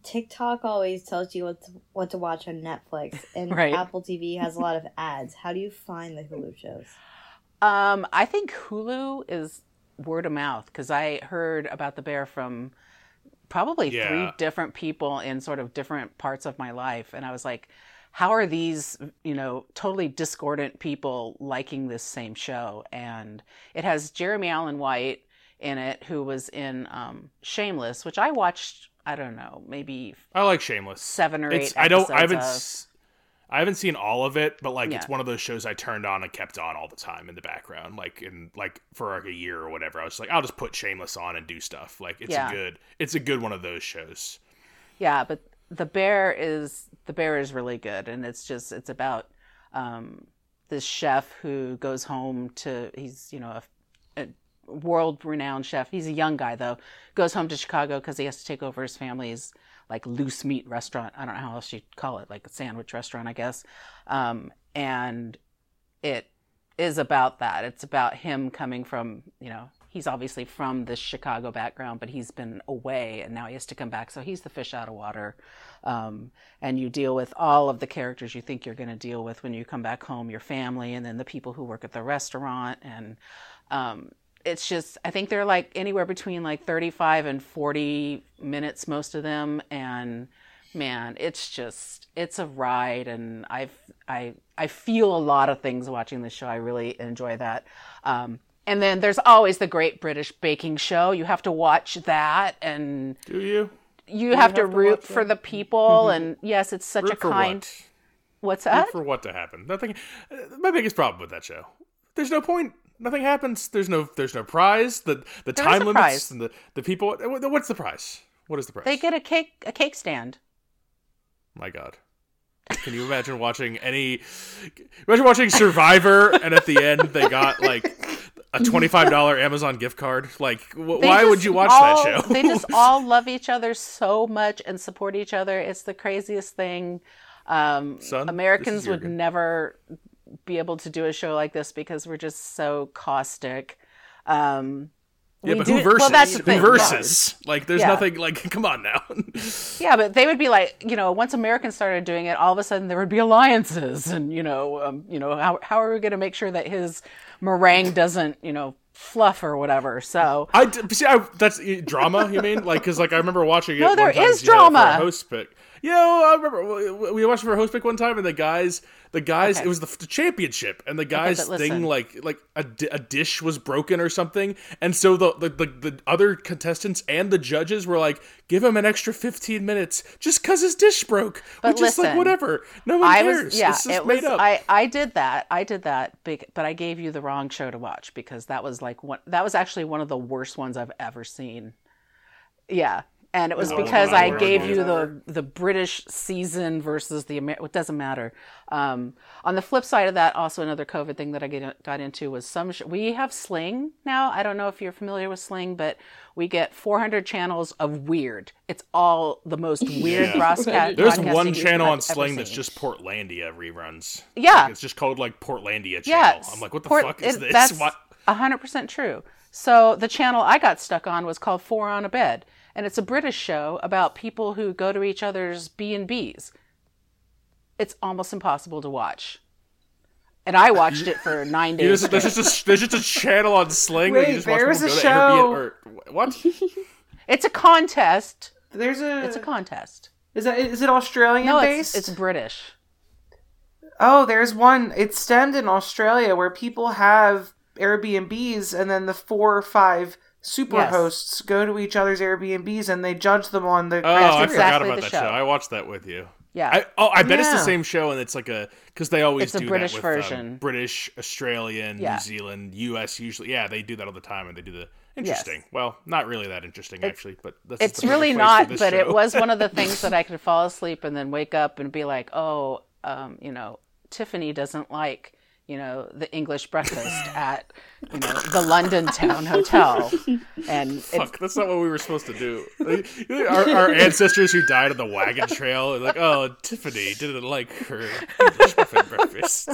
TikTok always tells you what to, what to watch on Netflix, and *laughs* Right. Apple TV has a lot of ads. How do you find the Hulu shows? Um, I think Hulu is word of mouth because I heard about the bear from probably Yeah. three different people in sort of different parts of my life, and I was like, how are these, you know, totally discordant people liking this same show? And it has Jeremy Allen White in it, who was in um, Shameless, which I watched. I don't know, maybe I like Shameless. seven or It's eight. I don't I haven't of. I haven't seen all of it, but like it's one of those shows I turned on and kept on all the time in the background, like in like for like a year or whatever. I was like, I'll just put Shameless on and do stuff. Like it's Yeah. a good it's a good one of those shows. Yeah, but the bear is the bear is really good, and it's just it's about um, this chef who goes home to he's you know a, a world renowned chef. He's a young guy though. Goes home to Chicago because he has to take over his family's like loose meat restaurant. I don't know how else you'd call it, like a sandwich restaurant, I guess. Um, and it is about that. It's about him coming from, you know, he's obviously from the Chicago background, but he's been away and now he has to come back. So he's the fish out of water. Um, and you deal with all of the characters you think you're going to deal with when you come back home, your family, and then the people who work at the restaurant. And um, it's just, I think they're like anywhere between like 35 and 40 minutes, most of them. And man, it's just it's a ride, and I've I I feel a lot of things watching this show. I really enjoy that. Um, and then there's always the Great British Baking Show. You have to watch that, and Do you? you, have, to have to root watch for it. the people. And yes, it's such Root a for kind. what? What's Root that? for what to happen? Nothing. uh, My biggest problem with that show. There's no point. Nothing happens. There's no. There's no prize. The the There time is limits prize. and the the people. What's the prize? What is the prize? They get a cake a cake stand. My God. Can you imagine watching any? Imagine watching Survivor, and at the end they got like a twenty-five dollar Amazon gift card. Like, wh- why would you watch all- that show? they just *laughs* all love each other so much and support each other. It's the craziest thing. Um, Son, Americans would Jurgen. never be able to do a show like this because we're just so caustic. Um, yeah, we but who versus? Well, that's who versus? Like, there's Yeah. nothing. Like, *laughs* come on now. Yeah, but they would be like, you know, once Americans started doing it, all of a sudden there would be alliances, and you know, um, you know, how how are we going to make sure that his meringue doesn't, you know, fluff or whatever? So I see. I, that's uh, drama. You mean like because like I remember watching it. No, there is you know, a drama. host pick. Yeah, well, I remember we- watched for a host pick one time, and the guys, the guys, Okay. it was the, the championship, and the guys thing like like a, a dish was broken or something, and so the, the the the other contestants and the judges were like, give him an extra fifteen minutes just because his dish broke. But Which is like listen, whatever. No one I cares. was yeah, it's just it was made up. I I did that. I did that but I gave you the wrong show to watch because that was like one that was actually one of the worst ones I've ever seen. Yeah. And it was Oh, because I gave you the the British season versus the Amer- it doesn't matter. Um, on the flip side of that, also another COVID thing that I get, got into was some. Sh- we have Sling now. I don't know if you're familiar with Sling, but we get 400 channels of weird. It's all the most weird *laughs* Yeah. broadcast. There's one channel on Sling that's just Portlandia reruns. Yeah. Like, it's just called like Portlandia channel. Yes. I'm like, what the Port- fuck is it- this? That's What? hundred percent true. So the channel I got stuck on was called Four on a Bed, and it's a British show about people who go to each other's B and B's. It's almost impossible to watch. and I watched it for *laughs* nine days. just- there's just a there's just a channel on Sling where Wait, you just watch there's people a to show- Airbnb or what? *laughs* It's a contest. There's a. It's a contest. Is that is it Australian No, based? it's it's British. Oh, there's one. It's stemmed in Australia where people have Airbnbs, and then the four or five super Yes. hosts go to each other's Airbnbs and they judge them on the. Oh, I criteria. forgot exactly about that show. show. I watched that with you. Yeah. I, oh, I bet it's the same show, and it's like a because they always It's a British that with, um, version. British, Australian, Yeah. New Zealand, U.S. Usually, yeah, they do that all the time, and they do the interesting. Well, not really that interesting actually, but that's it's really not, this but it was one of the *laughs* things that I could fall asleep and then wake up and be like, oh, um, you know, Tiffany doesn't like, you know, the English breakfast at, you know, the London Town Hotel, and *laughs* Fuck, that's not what we were supposed to do. Like, our, our ancestors who died on the wagon trail, are like, oh, Tiffany didn't like her English breakfast.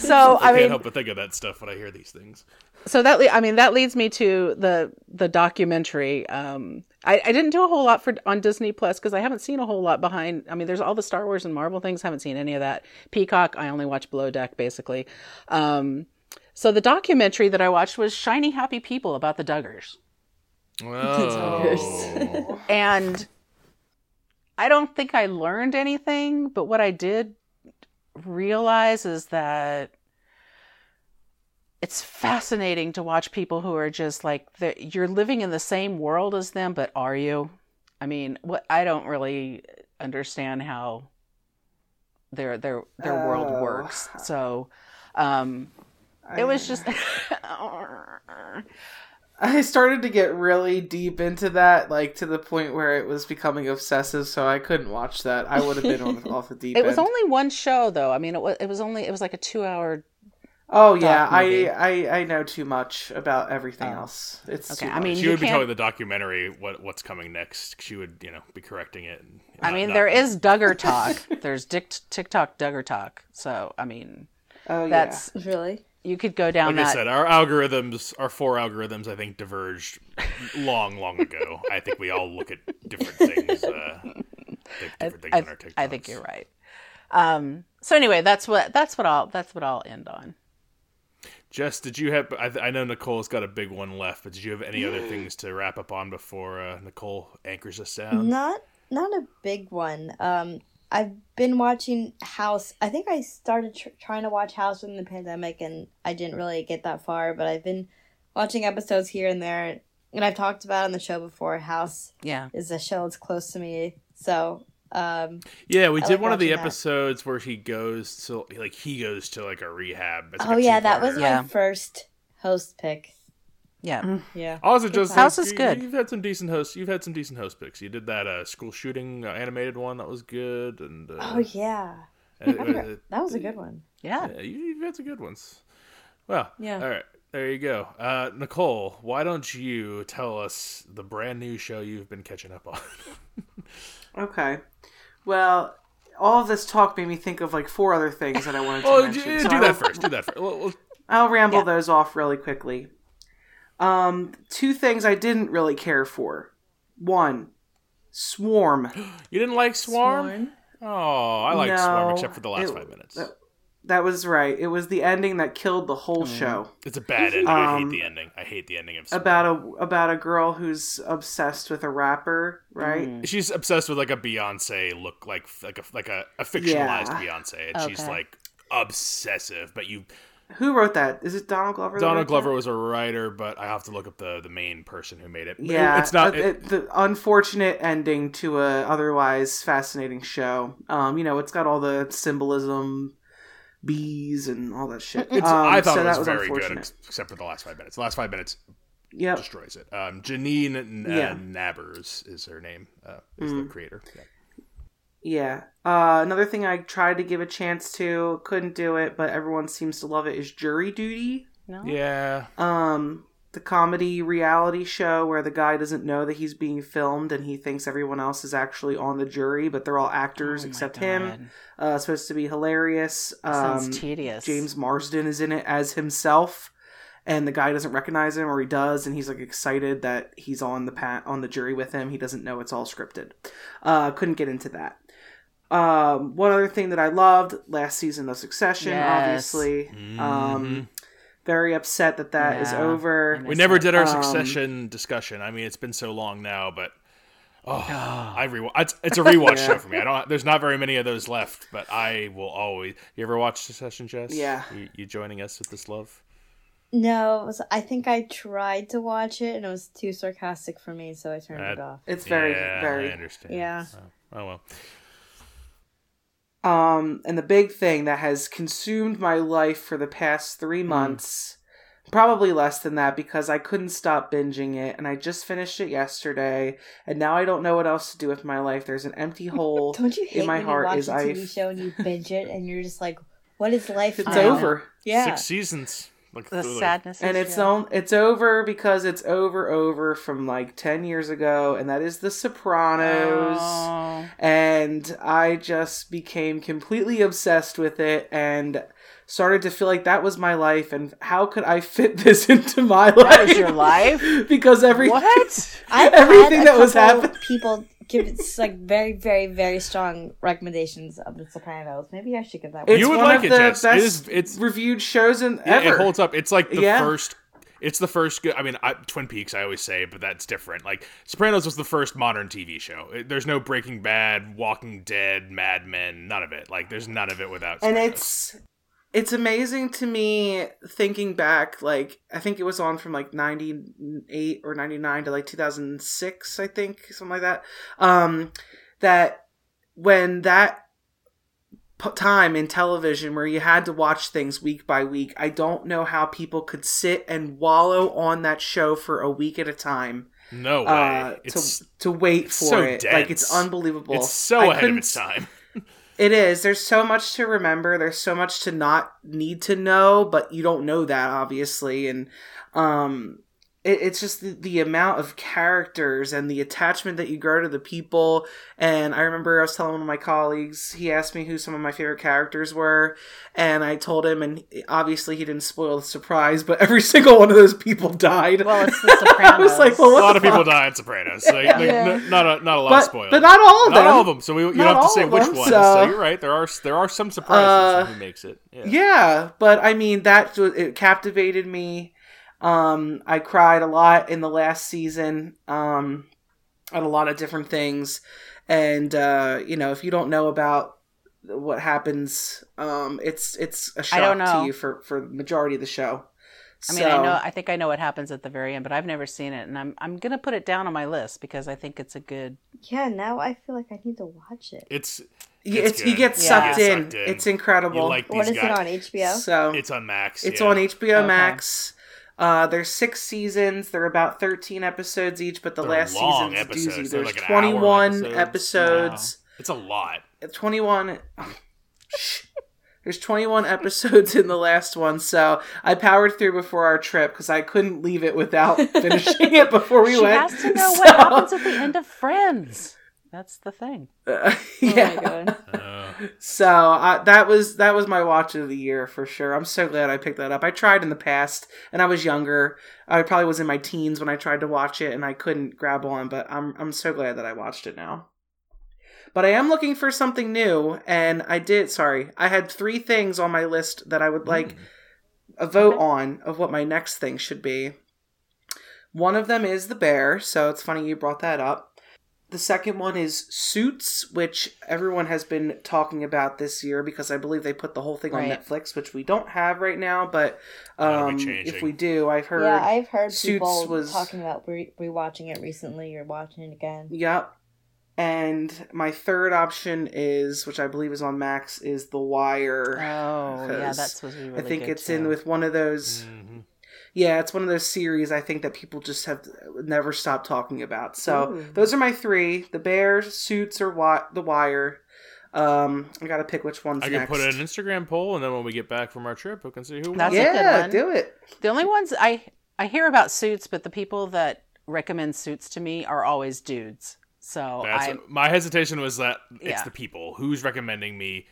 so *laughs* I I can't mean, help but think of that stuff when I hear these things. So that le- I mean that leads me to the the documentary. Um, I, I didn't do a whole lot for on Disney Plus because I haven't seen a whole lot behind. I mean, there's all the Star Wars and Marvel things. Haven't seen any of that. Peacock, I only watch Below Deck basically. Um, so the documentary that I watched was Shiny Happy People about the Duggars, Oh. *laughs* and I don't think I learned anything. But what I did realize is that it's fascinating to watch people who are just like you're living in the same world as them but are you i mean what i don't really understand how their their their world Oh. works so um it was just I *laughs* started to get really deep into that, like to the point where it was becoming obsessive. So I couldn't watch that. I would have been on, off the *laughs* deep it end. was only one show though i mean it was it was only it was like a 2 hour oh yeah. I, I I know too much about everything Oh. else. It's Okay, too I mean, much. She would be can't- telling the documentary what what's coming next. She would, you know, be correcting it. and i not- mean not- there is duggar *laughs* talk there's Dick, tiktok duggar talk so i mean oh yeah. that's Really? you could go down Like I said, our algorithms, our four algorithms, I think diverged long, long ago. I think we all look at different things. Uh, think different things I, on our TikToks. I think you're right. Um, so anyway, that's what that's what I'll that's what I'll end on. Jess, did you have? I, I know Nicole's got a big one left, but did you have any other things to wrap up on before uh, Nicole anchors us down? Not not a big one. Um, I've been watching House. I think I started tr- trying to watch House in the pandemic, and I didn't really get that far. But I've been watching episodes here and there, and I've talked about on the show before. House Yeah, is a show that's close to me, so um, Yeah, we I did like one of the watching that. episodes where he goes to like he goes to like a rehab. It's like oh a yeah, that was two-parter. Yeah. my first host pick. yeah. Yeah, Also, just House like, is you- good. You've had some decent hosts. You've had some decent host picks. You did that uh, school shooting uh, animated one that was good, and uh, oh yeah, uh, I forgot- uh, that was a good one. Yeah. yeah, you, you've had some good ones. Well, Yeah. All right, there you go. Uh, Nicole, why don't you tell us the brand new show you've been catching up on? *laughs* Okay. Well, all of this talk made me think of like four other things that I wanted to oh, mention. do, so do I that will- first. Do that first. Well, well, I'll ramble Yeah. those off really quickly. Um, two things I didn't really care for. One, Swarm. *gasps* you didn't like Swarm? Oh, I like Swarm except for the last it- five minutes. that- That was right. It was the ending that killed the whole Mm. show. It's a bad ending. I hate Um, the ending. I hate the ending of About a about a girl who's obsessed with a rapper, right? Mm. She's obsessed with like a Beyonce look, like like a like a, a fictionalized Yeah. Beyonce, and she's like obsessive. But you, Who wrote that? Is it Donald Glover? Donald wrote that? Glover was a writer, but I have to look up the the main person who made it. Yeah, it's not. uh, it- the unfortunate ending to a otherwise fascinating show. Um, you know, it's got all the symbolism, bees, and all that shit. it's, um, I thought so it that was, very good, except for the last five minutes. The last five minutes Yep. destroys it. Um, Janine N- Yeah. uh, Nabers is her name. Uh, is Mm. the creator. Yeah. Yeah. Uh, another thing I tried to give a chance to, couldn't do it, but everyone seems to love it. Is Jury Duty. No. Yeah. Um, the comedy reality show where the guy doesn't know that he's being filmed and he thinks everyone else is actually on the jury, but they're all actors Oh except God. him. Uh, supposed to be hilarious. Um, Sounds tedious. James Marsden is in it as himself, and the guy doesn't recognize him, or he does, and he's like excited that he's on the pat on the jury with him. He doesn't know it's all scripted. Uh, couldn't get into that. Um, one other thing that I loved last season of Succession, Yes. obviously. Um, very upset that that is Yeah. over. We never that. did our Um, succession discussion. I mean, it's been so long now, but oh, *sighs* I re it's, it's a rewatch show for me. I don't. There's not very many of those left, but I will always. You ever watch Succession, Jess? Yeah. You, you joining us with this love? No, it was, I think I tried to watch it and it was too sarcastic for me, so I turned it off. It's very, yeah, I very. understand. Yeah. Oh, oh well. Um, and the big thing that has consumed my life for the past three Hmm. months, probably less than that because I couldn't stop binging it, and I just finished it yesterday, and now I don't know what else to do with my life. There's an empty *laughs* hole Don't you hate in my when heart. you watch Is a I? TV show and you binge it and you're just like, what is life *laughs* It's now? over. Yeah. Six seasons. Like The literally. sadness. and it's on, it's over because it's over over from like 10 years ago and that is the sopranos Oh. and i just became completely obsessed with it and started to feel like that was my life and how could i fit *laughs* this into my life That was your life? *laughs* because every What? *laughs* I've everything had a that was couple happening People give it like very, very, very strong recommendations of The Sopranos. Maybe I should give that one. it's You would one like of it, the Jess. Best is- it's- reviewed shows in Yeah, ever it holds up. It's like the Yeah. first. It's the first good. I mean, I, Twin Peaks. I always say, but that's different. Like Sopranos was the first modern TV show. It- there's no Breaking Bad, Walking Dead, Mad Men. None of it. Like there's none of it without. and it's it's amazing to me thinking back like i think it was on from like 98 or 99 to like 2006 i think something like that um that when that p- time in television where you had to watch things week by week i don't know how people could sit and wallow on that show for a week at a time no way. uh, it's to to wait for so it like it's unbelievable it's so I ahead of its time. It is. There's so much to remember. There's so much to not need to know, but you don't know that obviously, and um, it, it's just the, the amount of characters and the attachment that you grow to the people. And I remember I was telling one of my colleagues. He asked me who some of my favorite characters were, and I told him, and obviously he didn't spoil the surprise, but every *laughs* single one of those people died. Well, it's *laughs* the Sopranos. I was like, well, a lot the of people die in Sopranos. So like, Yeah. n- not a, not a lot But, spoiled. but not all of them. Not all of them. So we, you Not don't have to say of which them, ones. so- So. you're right. There are there are some surprises Uh, in who makes it. Yeah. Yeah, but I mean that it captivated me. Um, I cried a lot in the last season. Um, at a lot of different things, and uh, you know, if you don't know about what happens, um, it's it's a shock don't to you for for the majority of the show. I mean, I know. I think I know what happens at the very end, but I've never seen it, and I'm I'm gonna put it down on my list because I think it's a good. Yeah, now I feel like I need to watch it. It's It's it's, you get sucked, You get in. sucked in. It's incredible. you like these What is guys. it on HBO? so It's on Max. It's yeah. on HBO Okay. Max. Uh, there's six seasons. They're about 13 episodes each, but the They're last long season's episodes. doozy. They're There's like an hour 21 episodes. episodes. It's a lot. 21. *laughs* Shh. There's 21 episodes in the last one, so I powered through before our trip because I couldn't leave it without *laughs* finishing it before we she went. has to know So- what happens at the end of Friends. That's the thing. *laughs* Uh, Oh yeah. my god. Uh, So uh, that was that was my watch of the year for sure. I'm so glad I picked that up. I tried in the past, and I was younger. I probably was in my teens when I tried to watch it, and I couldn't grab on. But I'm I'm so glad that I watched it now. But I am looking for something new, and I did. Sorry, I had three things on my list that I would like a vote Okay. on of what my next thing should be. One of them is the bear, so it's funny you brought that up. The second one is Suits, which everyone has been talking about this year because I believe they put the whole thing on Netflix, which we don't have right now. But um, if we do, I've heard. Yeah, I've heard Suits people was- talking about re- rewatching it recently or watching it again. Yep. And my third option is, which I believe is on Max, is The Wire. Oh, yeah, 'Cause that's supposed to be really I think good, it's too. in with one of those. mhm. Yeah, it's one of those series I think that people just have never stopped talking about. So Ooh. those are my three: The Bear, Suits, or Wi- The Wire. Um, I gotta pick which one's I can next. put an Instagram poll, and then when we get back from our trip, we can see who won. That's a good yeah, one. do it. The only ones I I hear about suits, but the people that recommend suits to me are always dudes. So That's I my hesitation was that it's Yeah. the people who's recommending me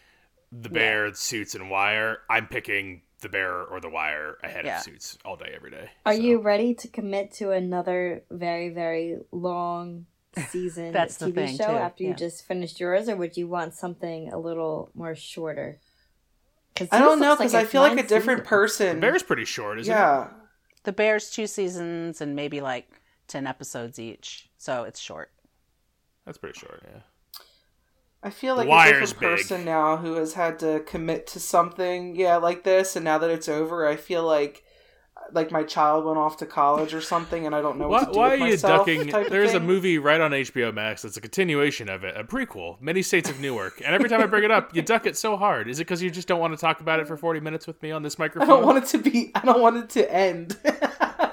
the bear, suits, and wire. I'm picking the bear or the wire ahead Yeah. of suits all day, every day. Are So, you ready to commit to another very, very long *laughs* season That's the TV thing, show too, after you just finished yours, or would you want something a little more shorter? 'Cause I don't know because like I feel like a nine different seasons. person. Bear's pretty short, isn't it? yeah. The Bears two seasons and maybe like ten episodes each, so it's short. That's pretty short, yeah. I feel like a different big. person now who has had to commit to something, yeah, like this, and now that it's over, I feel like like my child went off to college or something, and I don't know Why, what to do why with are you myself. ducking? There's a movie right on HBO Max that's a continuation of it, a prequel, Many Saints of Newark. And every time I bring it up, you duck it so hard. Is it because you just don't want to talk about it for 40 minutes with me on this microphone? I don't want it to be. I don't want it to end. *laughs*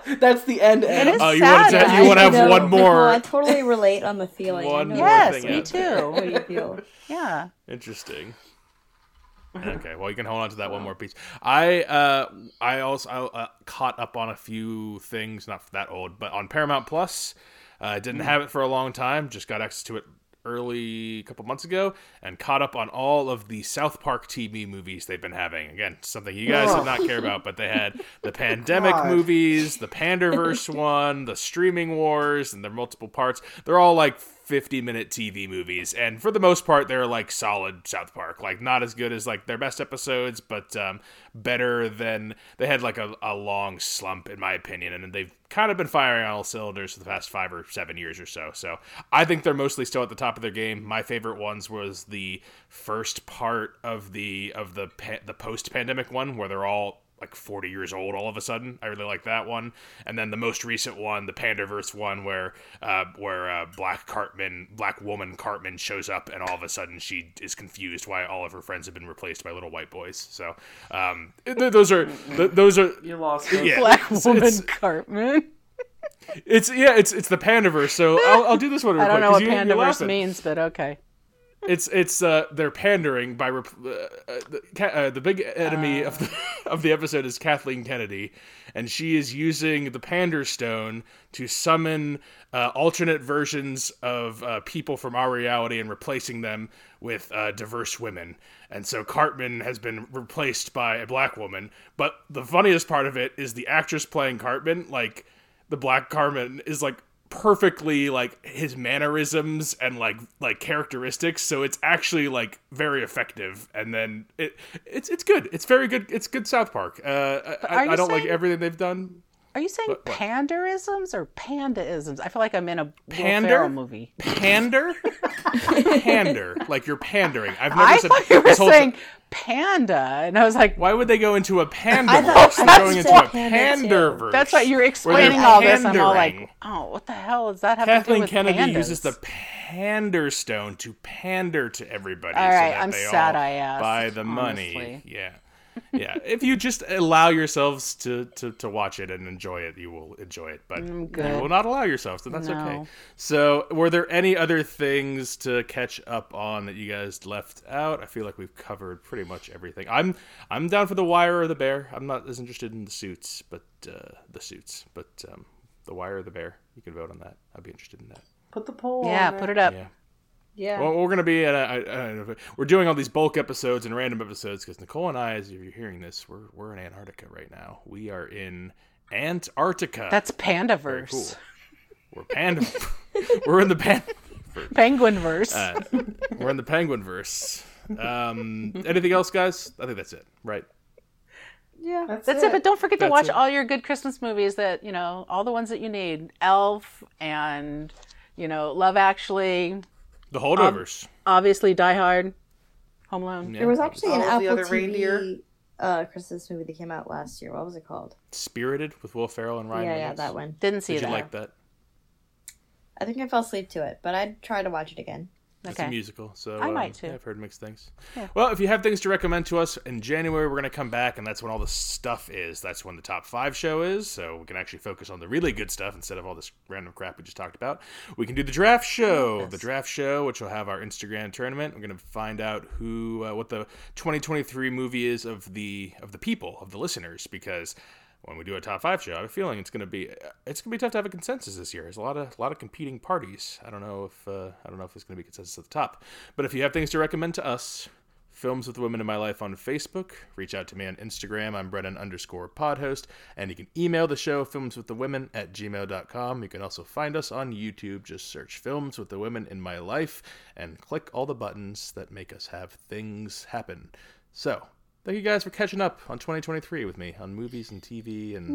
*laughs* That's the end. end. is Oh, you want to? sad. You want to have know, one Nicole, more? I totally relate on the *laughs* feeling. One more Yes, thing me out. too. What do you feel? *laughs* Yeah. Interesting. Okay, well you can hold on to that one more piece. I uh I also I, uh, caught up on a few things, not that old, but on Paramount Plus. I uh, didn't have it for a long time. Just got access to it early a couple months ago, and caught up on all of the South Park TV movies they've been having. Again, something you guys did not care about, but they had *laughs* the pandemic God. movies, the Panderverse one, the streaming wars, and their multiple parts. They're all like 50 minute TV movies, and for the most part, they're like solid South Park. Like not as good as like their best episodes, but um, better than they had like a, a long slump in my opinion, and they've kind of been firing on all cylinders for the past five or seven years or so. So I think they're mostly still at the top of their game. My favorite ones was the first part of the of the pa- the post pandemic one where they're all like 40 years old all of a sudden. I really like that one. And then the most recent one, the Pandaverse one, where uh, where uh, Black Cartman, Black woman Cartman shows up, and all of a sudden she is confused why all of her friends have been replaced by little white boys. So um, th- those are th- those are You lost me. yeah. Black woman it's- Cartman. It's yeah, it's it's the Pandaverse. So I'll, I'll do this one. Real I don't quick, know 'cause what you- pandaverse means, but okay. It's it's uh they're pandering by rep- uh, uh, the, uh, the big enemy of the *laughs* of the episode is Kathleen Kennedy, and she is using the Pander Stone to summon uh, alternate versions of uh, people from our reality and replacing them with uh, diverse women. And so Cartman has been replaced by a black woman. But the funniest part of it is the actress playing Cartman, like the black Cartman, is like perfectly like his mannerisms and like like characteristics so it's actually like very effective and then it it's it's good it's very good it's good south park uh i, I don't like everything they've done Are you saying what? panderisms or pandaisms? I feel like I'm in a Pander? Movie. pander *laughs* pander like you're pandering i've never I said thought you were this whole saying ti- panda, and I was like, why would they go into a panda I thought They're going into a panda, panderverse "That's right." You're explaining all this. I'm all like, "Oh, what the hell does that have to do Kathleen with Kennedy pandas? uses the pander stone to pander to everybody. All right, so that I'm they sad all I asked, buy the money. Yeah, yeah. If you just allow yourselves to, to to watch it and enjoy it, you will enjoy it. But you will not allow yourselves, then that's okay. So, were there any other things to catch up on that you guys left out? I feel like we've covered pretty much everything. I'm I'm down for the Wire or the Bear. I'm not as interested in the suits, but uh, the suits, but um, the Wire or the Bear. You can vote on that. I'd be interested in that. Put the poll. yeah, on put there. it up. Yeah. Yeah. Well, we're gonna be at. A, I, I don't know if it- we're doing all these bulk episodes and random episodes because Nicole and I, as if you're hearing this, we're we're in Antarctica right now. We are in Antarctica. That's Very pandaverse, cool. We're panda. *laughs* we're in the pan. *laughs* penguinverse. Uh, we're in the penguin verse. Um, anything else, guys? I think that's it. Right. yeah. That's, That's it. But don't forget to watch it. all your good Christmas movies. That you know, all the ones that you need. Elf and you know, Love Actually. The holdovers. Obviously, Die Hard. Home Alone. Yeah. There was actually an All the Apple other TV reindeer. uh, Christmas movie that came out last year. What was it called? Spirited with Will Ferrell and Ryan yeah, yeah, that one. Didn't see Did you like that? I think I fell asleep to it, but I'd try to watch it again. It's Okay. a musical, so I um, might too. yeah, I've heard mixed things. Well, if you have things to recommend to us in January, we're going to come back, and that's when all the stuff is. That's when the top five show is, so we can actually focus on the really good stuff instead of all this random crap we just talked about. We can do the draft show, the draft show, which will have our Instagram tournament. We're going to find out who, uh, what the 2023 movie is of the of the people of the listeners, because when we do a top five show, I have a feeling it's going to be it's going to be tough to have a consensus this year. There's a lot of a lot of competing parties. I don't know if uh, I don't know if there's going to be consensus at the top. But if you have things to recommend to us, Films with the Women in My Life on Facebook. Reach out to me on Instagram. I'm Brennan underscore podhost. And you can email the show, Films with the Women at gmail.com. You can also find us on YouTube. Just search Films with the Women in My Life and click all the buttons that make us have things happen. So, thank you guys for catching up on 2023 with me on movies and TV and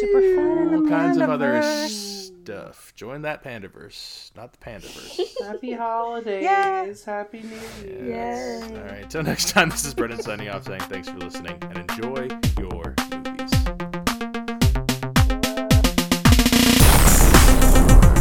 Super fun all kinds of other stuff. Join that Pandaverse, not the Pandaverse. *laughs* Happy holidays. Yeah. Happy New Year. Yes. All right. Till next time, this is Brennan signing off saying thanks for listening and enjoy your